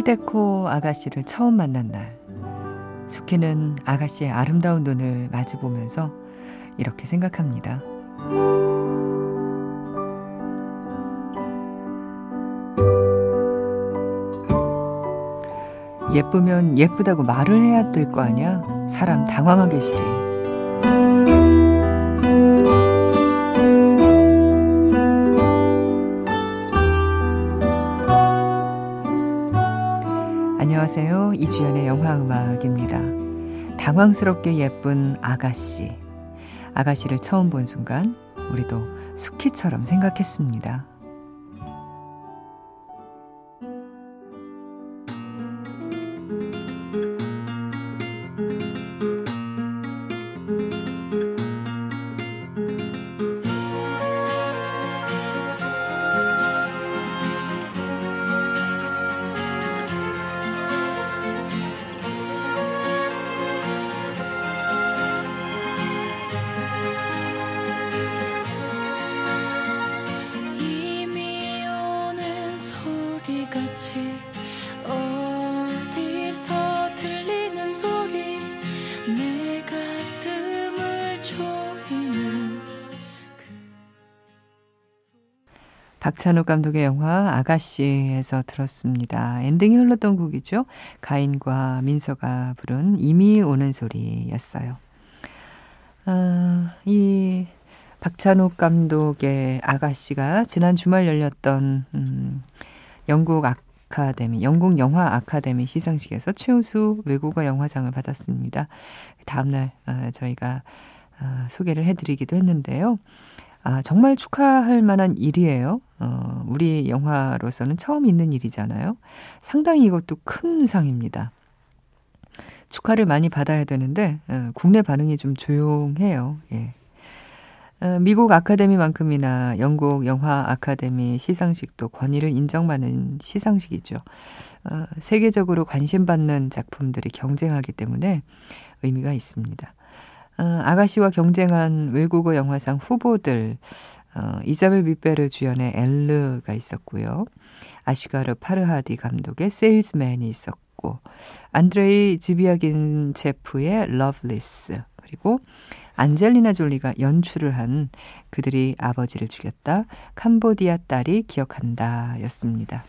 히데코 아가씨를 처음 만난 날, 수키는 아가씨의 아름다운 눈을 마주보면서 이렇게 생각합니다. 예쁘면 예쁘다고 말을 해야 될 거 아니야? 사람 당황하게 싫이. 이주연의 영화 음악입니다. 당황스럽게 예쁜 아가씨. 아가씨를 처음 본 순간 우리도 수키처럼 생각했습니다. 박찬욱 감독의 영화 아가씨에서 들었습니다. 엔딩이 흘렀던 곡이죠. 가인과 민서가 부른 이미 오는 소리였어요. 아, 이 박찬욱 감독의 아가씨가 지난 주말 열렸던 음, 영국 아카데미, 영국 영화 아카데미 시상식에서 최우수 외국어 영화상을 받았습니다. 다음날 어, 저희가 어, 소개를 해드리기도 했는데요. 아, 정말 축하할 만한 일이에요. 어, 우리 영화로서는 처음 있는 일이잖아요. 상당히 이것도 큰 상입니다. 축하를 많이 받아야 되는데, 어, 국내 반응이 좀 조용해요. 예. 어, 미국 아카데미만큼이나 영국 영화 아카데미 시상식도 권위를 인정받는 시상식이죠. 어, 세계적으로 관심받는 작품들이 경쟁하기 때문에 의미가 있습니다. 어, 아가씨와 경쟁한 외국어 영화상 후보들, 어, 이자벨 윗베르 주연의 Elle가 있었고요. 아슈가르 파르하디 감독의 세일즈맨이 있었고, 안드레이 즈비아긴체프의 Loveless, 그리고 안젤리나 졸리가 연출을 한 그들이 아버지를 죽였다, 캄보디아 딸이 기억한다 였습니다.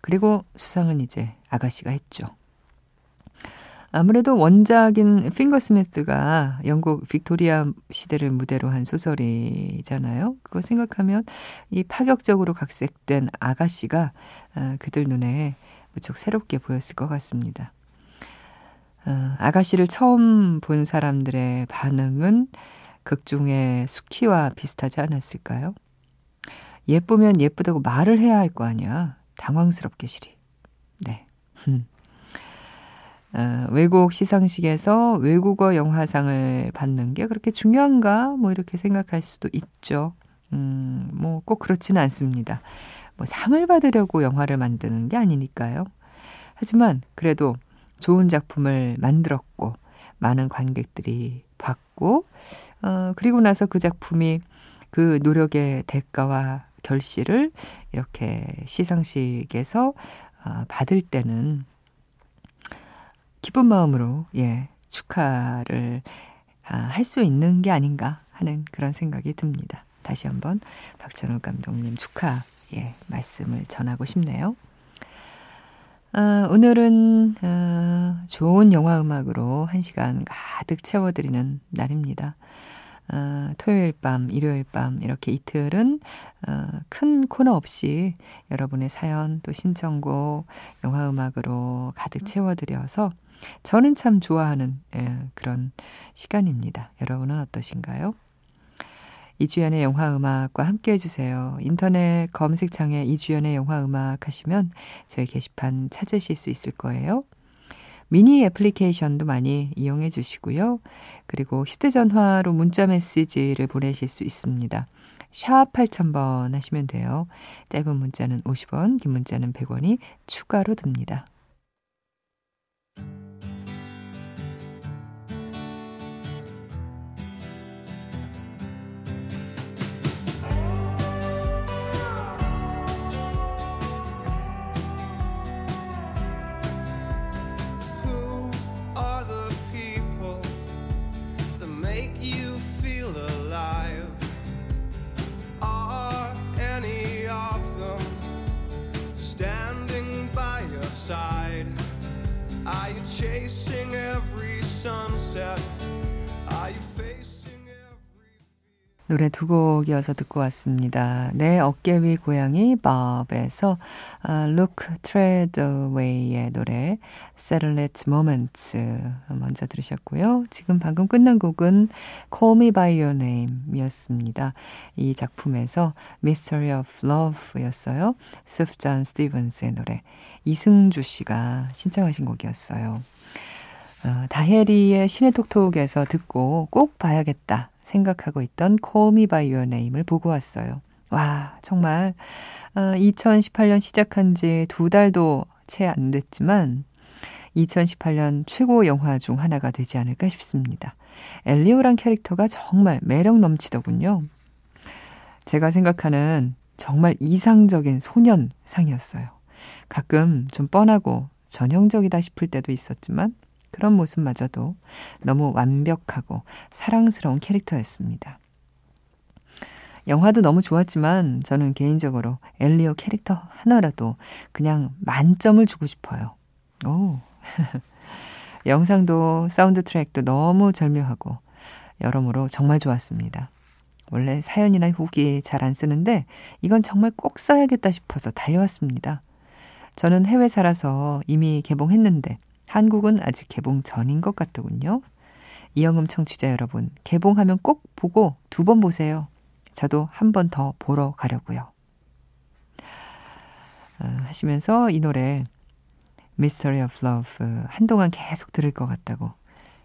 그리고 수상은 이제 아가씨가 했죠. 아무래도 원작인 핑거 스미스가 영국 빅토리아 시대를 무대로 한 소설이잖아요. 그거 생각하면 이 파격적으로 각색된 아가씨가 아, 그들 눈에 무척 새롭게 보였을 것 같습니다. 아, 아가씨를 처음 본 사람들의 반응은 극중의 수키와 비슷하지 않았을까요? 예쁘면 예쁘다고 말을 해야 할 거 아니야. 당황스럽게 시리. 네. 어, 외국 시상식에서 외국어 영화상을 받는 게 그렇게 중요한가? 뭐 이렇게 생각할 수도 있죠. 음, 뭐 꼭 그렇지는 않습니다. 뭐 상을 받으려고 영화를 만드는 게 아니니까요. 하지만 그래도 좋은 작품을 만들었고 많은 관객들이 봤고 어, 그리고 나서 그 작품이 그 노력의 대가와 결실을 이렇게 시상식에서 어, 받을 때는 기쁜 마음으로 예 축하를 아, 할 수 있는 게 아닌가 하는 그런 생각이 듭니다. 다시 한번 박찬욱 감독님 축하 예 말씀을 전하고 싶네요. 아, 오늘은 어, 좋은 영화 음악으로 한 시간 가득 채워드리는 날입니다. 어, 토요일 밤, 일요일 밤 이렇게 이틀은 어, 큰 코너 없이 여러분의 사연 또 신청곡 영화 음악으로 가득 채워드려서 저는 참 좋아하는 예, 그런 시간입니다. 여러분은 어떠신가요? 이주연의 영화 음악과 함께 해주세요. 인터넷 검색창에 이주연의 영화 음악 하시면 저희 게시판 찾으실 수 있을 거예요. 미니 애플리케이션도 많이 이용해 주시고요. 그리고 휴대전화로 문자 메시지를 보내실 수 있습니다. 샵 8000번 하시면 돼요. 짧은 문자는 50원, 긴 문자는 100원이 추가로 듭니다. Chasing every sunset? 노래 두 곡 이어서 듣고 왔습니다. 내 어깨 위 고양이 밥에서 아, Look Tread Away의 노래 Satellite Moments 먼저 들으셨고요. 지금 방금 끝난 곡은 Call Me By Your Name 이었습니다. 이 작품에서 Mystery of Love 였어요. 스프잔 스티븐스의 노래 이승주 씨가 신청하신 곡이었어요. 어, 다혜리의 시네톡톡에서 듣고 꼭 봐야겠다 생각하고 있던 Me By Your Name을 보고 왔어요. 와, 정말 어, 2018년 시작한 지 두 달도 채 안 됐지만 2018년 최고 영화 중 하나가 되지 않을까 싶습니다. 엘리오란 캐릭터가 정말 매력 넘치더군요. 제가 생각하는 정말 이상적인 소년상이었어요. 가끔 좀 뻔하고 전형적이다 싶을 때도 있었지만 그런 모습마저도 너무 완벽하고 사랑스러운 캐릭터였습니다. 영화도 너무 좋았지만 저는 개인적으로 엘리오 캐릭터 하나라도 그냥 만점을 주고 싶어요. 오. 영상도 사운드 트랙도 너무 절묘하고 여러모로 정말 좋았습니다. 원래 사연이나 후기 잘 안 쓰는데 이건 정말 꼭 써야겠다 싶어서 달려왔습니다. 저는 해외 살아서 이미 개봉했는데 한국은 아직 개봉 전인 것 같더군요. 이영음 청취자 여러분, 개봉하면 꼭 보고 두 번 보세요. 저도 한 번 더 보러 가려고요. 어, 하시면서 이 노래 Mystery of Love 한동안 계속 들을 것 같다고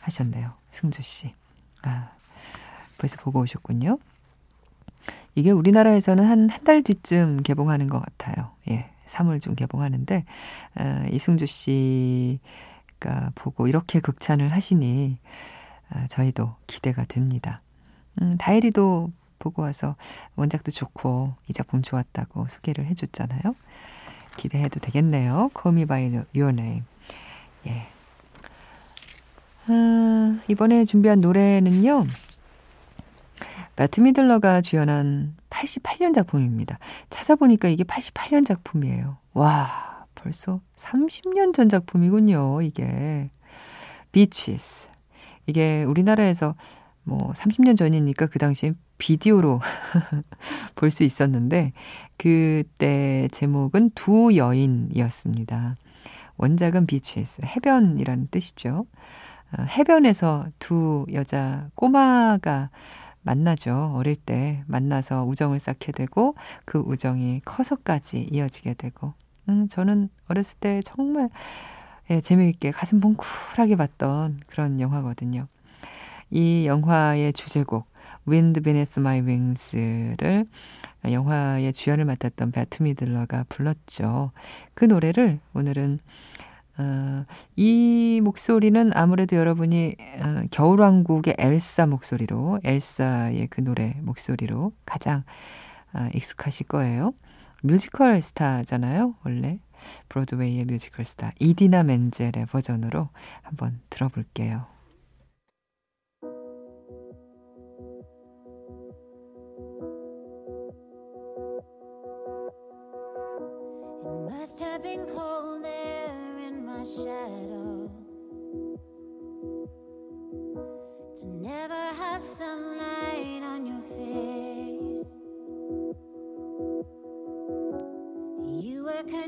하셨네요. 승주 씨. 아, 벌써 보고 오셨군요. 이게 우리나라에서는 한 한 달 뒤쯤 개봉하는 것 같아요. 예. 3월 중 개봉하는데 어, 이승주 씨 가 보고 이렇게 극찬을 하시니 어, 저희도 기대가 됩니다. 음, 다혜리도 보고 와서 원작도 좋고 이 작품 좋았다고 소개를 해줬잖아요. 기대해도 되겠네요. Call Me By Your Name. 예. 아, 이번에 준비한 노래는요. 매트 미들러가 주연한 88년 작품입니다. 찾아보니까 이게 88년 작품이에요. 와, 벌써 30년 전 작품이군요, 이게. 비치스. 이게 우리나라에서 뭐 30년 전이니까 그 당시엔 비디오로 볼 수 있었는데 그때 제목은 두 여인이었습니다. 원작은 비치스, 해변이라는 뜻이죠. 어, 해변에서 두 여자 꼬마가 만나죠. 어릴 때 만나서 우정을 쌓게 되고 그 우정이 커서까지 이어지게 되고. 음, 저는 어렸을 때 정말 예, 재미있게 가슴 뭉클하게 봤던 그런 영화거든요. 이 영화의 주제곡 Wind Beneath My Wings를 영화의 주연을 맡았던 배트 미들러가 불렀죠. 그 노래를 오늘은 어, 이 목소리는 아무래도 여러분이 어, 겨울왕국의 엘사 목소리로 엘사의 그 노래 목소리로 가장 어, 익숙하실 거예요. 뮤지컬 스타잖아요, 원래. 브로드웨이의 뮤지컬 스타 이디나 멘젤의 버전으로 한번 들어볼게요.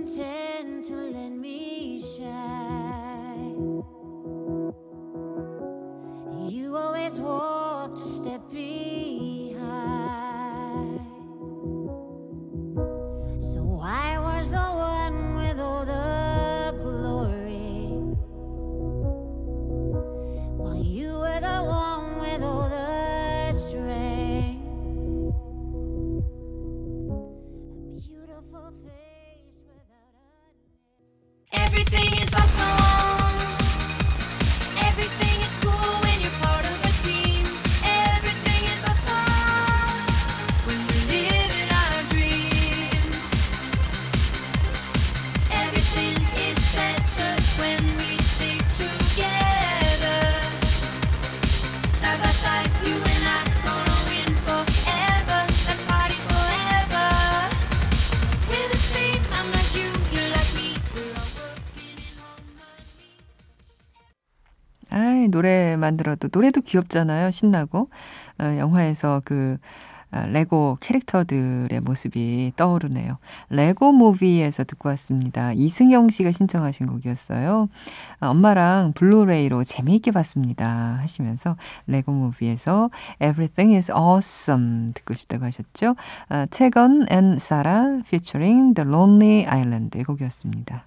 and tell 만 들어도 노래도 귀엽잖아요. 신나고. 어, 영화에서 그 아, 레고 캐릭터들의 모습이 떠오르네요. Lego Movie에서 듣고 왔습니다. 이승영 씨가 신청하신 곡이었어요. 아, 엄마랑 블루레이로 재미있게 봤습니다. 하시면서 Lego Movie에서 Everything is Awesome 듣고 싶다고 하셨죠. 아, Tegan and Sara featuring The Lonely Island 의 곡이었습니다.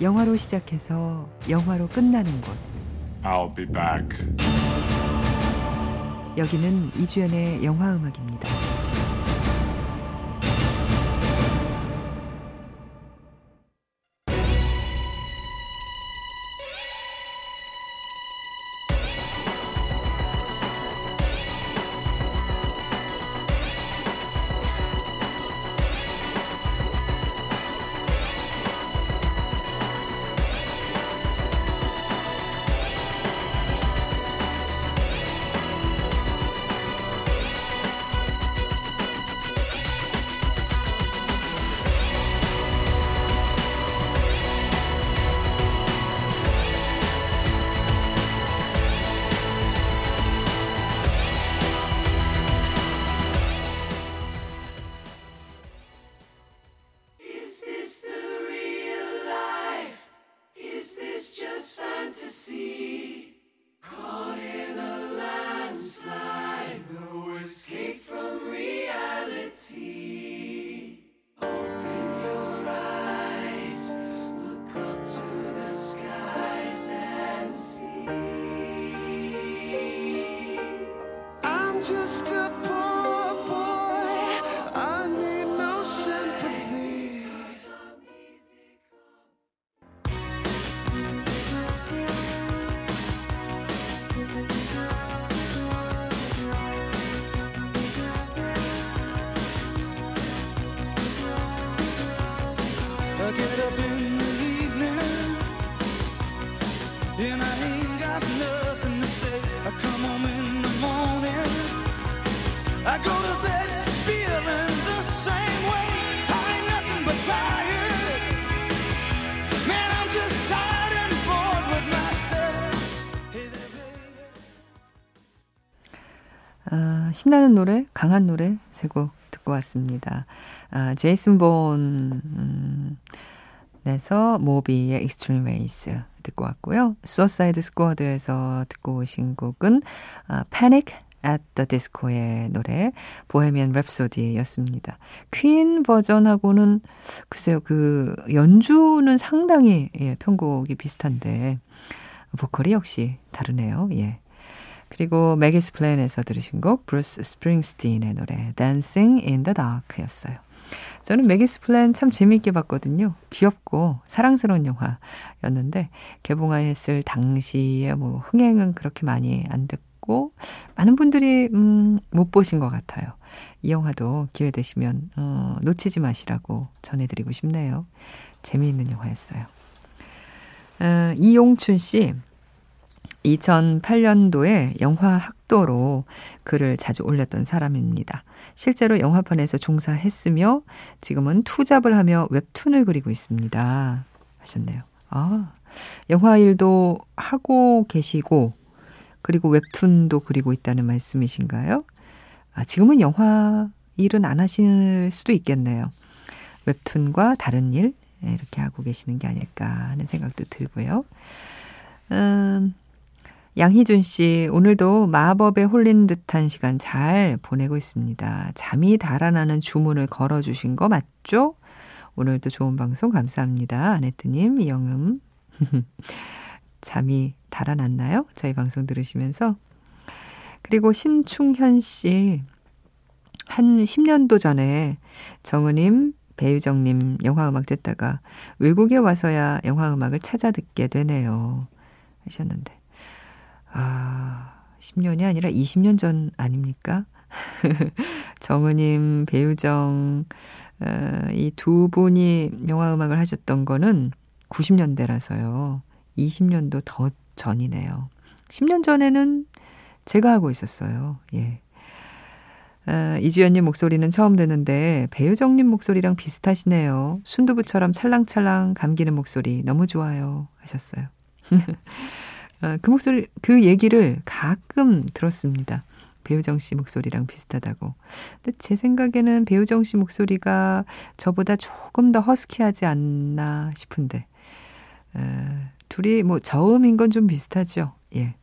영화로 시작해서 영화로 끝나는 곳. I'll be back. 여기는 이주연의 영화 음악입니다. Just 신나는 노래, 강한 노래 세 곡 듣고 왔습니다. 아, 제이슨 본 음, 에서 모비의 Extreme Ways 듣고 왔고요. Suicide Squad에서 듣고 오신 곡은 아, Panic at the Disco의 노래 보헤미안 랩소디였습니다. 퀸 버전하고는 글쎄요 그 연주는 상당히 예, 편곡이 비슷한데 보컬이 역시 다르네요. 예. 그리고 Maggie's Plan에서 들으신 곡 브루스 스프링스틴의 노래 Dancing in the Dark였어요. 저는 Maggie's Plan 참 재미있게 봤거든요. 귀엽고 사랑스러운 영화였는데 개봉했을 당시에 뭐 흥행은 그렇게 많이 안 됐고 많은 분들이 음, 못 보신 것 같아요. 이 영화도 기회 되시면 어, 놓치지 마시라고 전해드리고 싶네요. 재미있는 영화였어요. 어, 이용춘 씨 2008년도에 영화 학도로 글을 자주 올렸던 사람입니다. 실제로 영화판에서 종사했으며 지금은 투잡을 하며 웹툰을 그리고 있습니다. 하셨네요. 아, 영화 일도 하고 계시고 그리고 웹툰도 그리고 있다는 말씀이신가요? 아, 지금은 영화 일은 안 하실 수도 있겠네요. 웹툰과 다른 일 이렇게 하고 계시는 게 아닐까 하는 생각도 들고요. 음, 양희준 씨, 오늘도 마법에 홀린 듯한 시간 잘 보내고 있습니다. 잠이 달아나는 주문을 걸어주신 거 맞죠? 오늘도 좋은 방송 감사합니다. 아네트님, 이영음. 잠이 달아났나요? 저희 방송 들으시면서. 그리고 신충현 씨. 한 10년도 전에 정은님, 배유정님 영화음악 듣다가 외국에 와서야 영화음악을 찾아 듣게 되네요. 하셨는데. 아, 10년이 아니라 20년 전 아닙니까? 정은님, 배우정, 어, 이두 분이 영화 음악을 하셨던 거는 90년대라서요. 20년도 더 전이네요. 10년 전에는 제가 하고 있었어요. 예. 아, 이주연님 목소리는 처음 듣는데 배우정님 목소리랑 비슷하시네요. 순두부처럼 찰랑찰랑 감기는 목소리 너무 좋아요 하셨어요. 아, 그 목소리 그 얘기를 가끔 들었습니다. 배우정 씨 목소리랑 비슷하다고. 근데 제 생각에는 배우정 씨 목소리가 저보다 조금 더 허스키하지 않나 싶은데 에, 둘이 뭐 저음인 건 좀 비슷하죠. 예.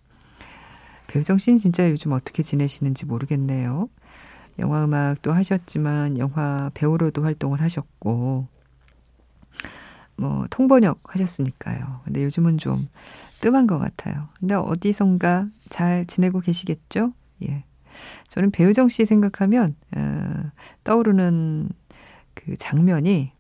배우정 씨는 진짜 요즘 어떻게 지내시는지 모르겠네요. 영화 음악도 하셨지만 영화 배우로도 활동을 하셨고 뭐 통번역 하셨으니까요. 근데 요즘은 좀 뜸한 것 같아요. 근데 어디선가 잘 지내고 계시겠죠? 예. 저는 배우정 씨 생각하면 어, 떠오르는 그 장면이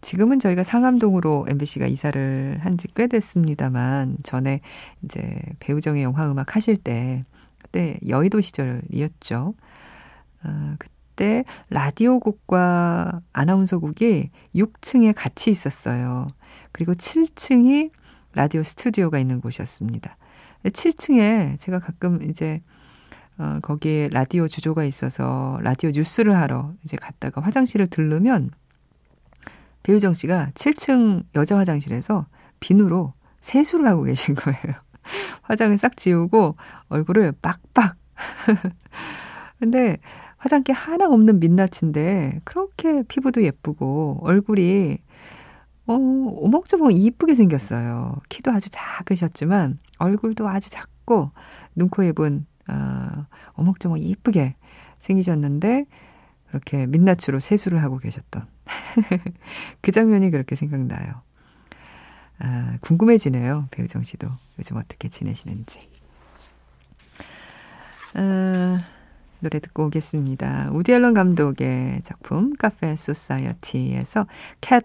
지금은 저희가 상암동으로 MBC가 이사를 한 지 꽤 됐습니다만 전에 이제 배우정의 영화 음악 하실 때 그때 여의도 시절이었죠. 어, 그때 라디오국과 아나운서국이 6층에 같이 있었어요. 그리고 7층이 라디오 스튜디오가 있는 곳이었습니다. 7층에 제가 가끔 이제 어, 거기에 라디오 주조가 있어서 라디오 뉴스를 하러 이제 갔다가 화장실을 들르면 배우정 씨가 7층 여자 화장실에서 비누로 세수를 하고 계신 거예요. 화장을 싹 지우고 얼굴을 빡빡. 근데 화장기 하나 없는 민낯인데 그렇게 피부도 예쁘고 얼굴이 어, 오목조목 이쁘게 생겼어요. 키도 아주 작으셨지만 얼굴도 아주 작고 눈, 코, 입은 어, 오목조목 이쁘게 생기셨는데 그렇게 민낯으로 세수를 하고 계셨던 그 장면이 그렇게 생각나요. 아, 궁금해지네요. 배우정 씨도 요즘 어떻게 지내시는지. 아, 노래 듣고 오겠습니다. 우디 앨런 감독의 작품 카페 소사이어티에서 캣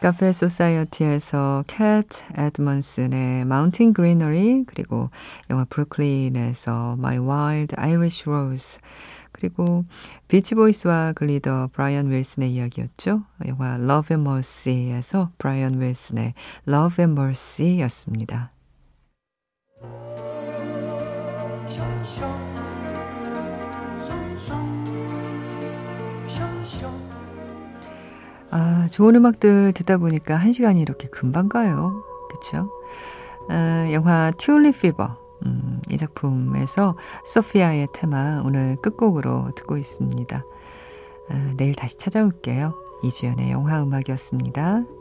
Café Society에서 캣 에드먼슨의 Mountain Greenery 그리고 영화 브루클린에서 My Wild Irish Rose 그리고 비치보이스와 그 리더 브라이언 윌슨의 이야기였죠. 영화 Love and Mercy에서 브라이언 윌슨의 Love and Mercy였습니다. 좋은 음악들 듣다 보니까 한 시간이 이렇게 금방 가요. 그쵸? 아, 영화 Tulip Fever. 음, 이 작품에서 소피아의 테마 오늘 끝곡으로 듣고 있습니다. 아, 내일 다시 찾아올게요. 이주연의 영화 음악이었습니다.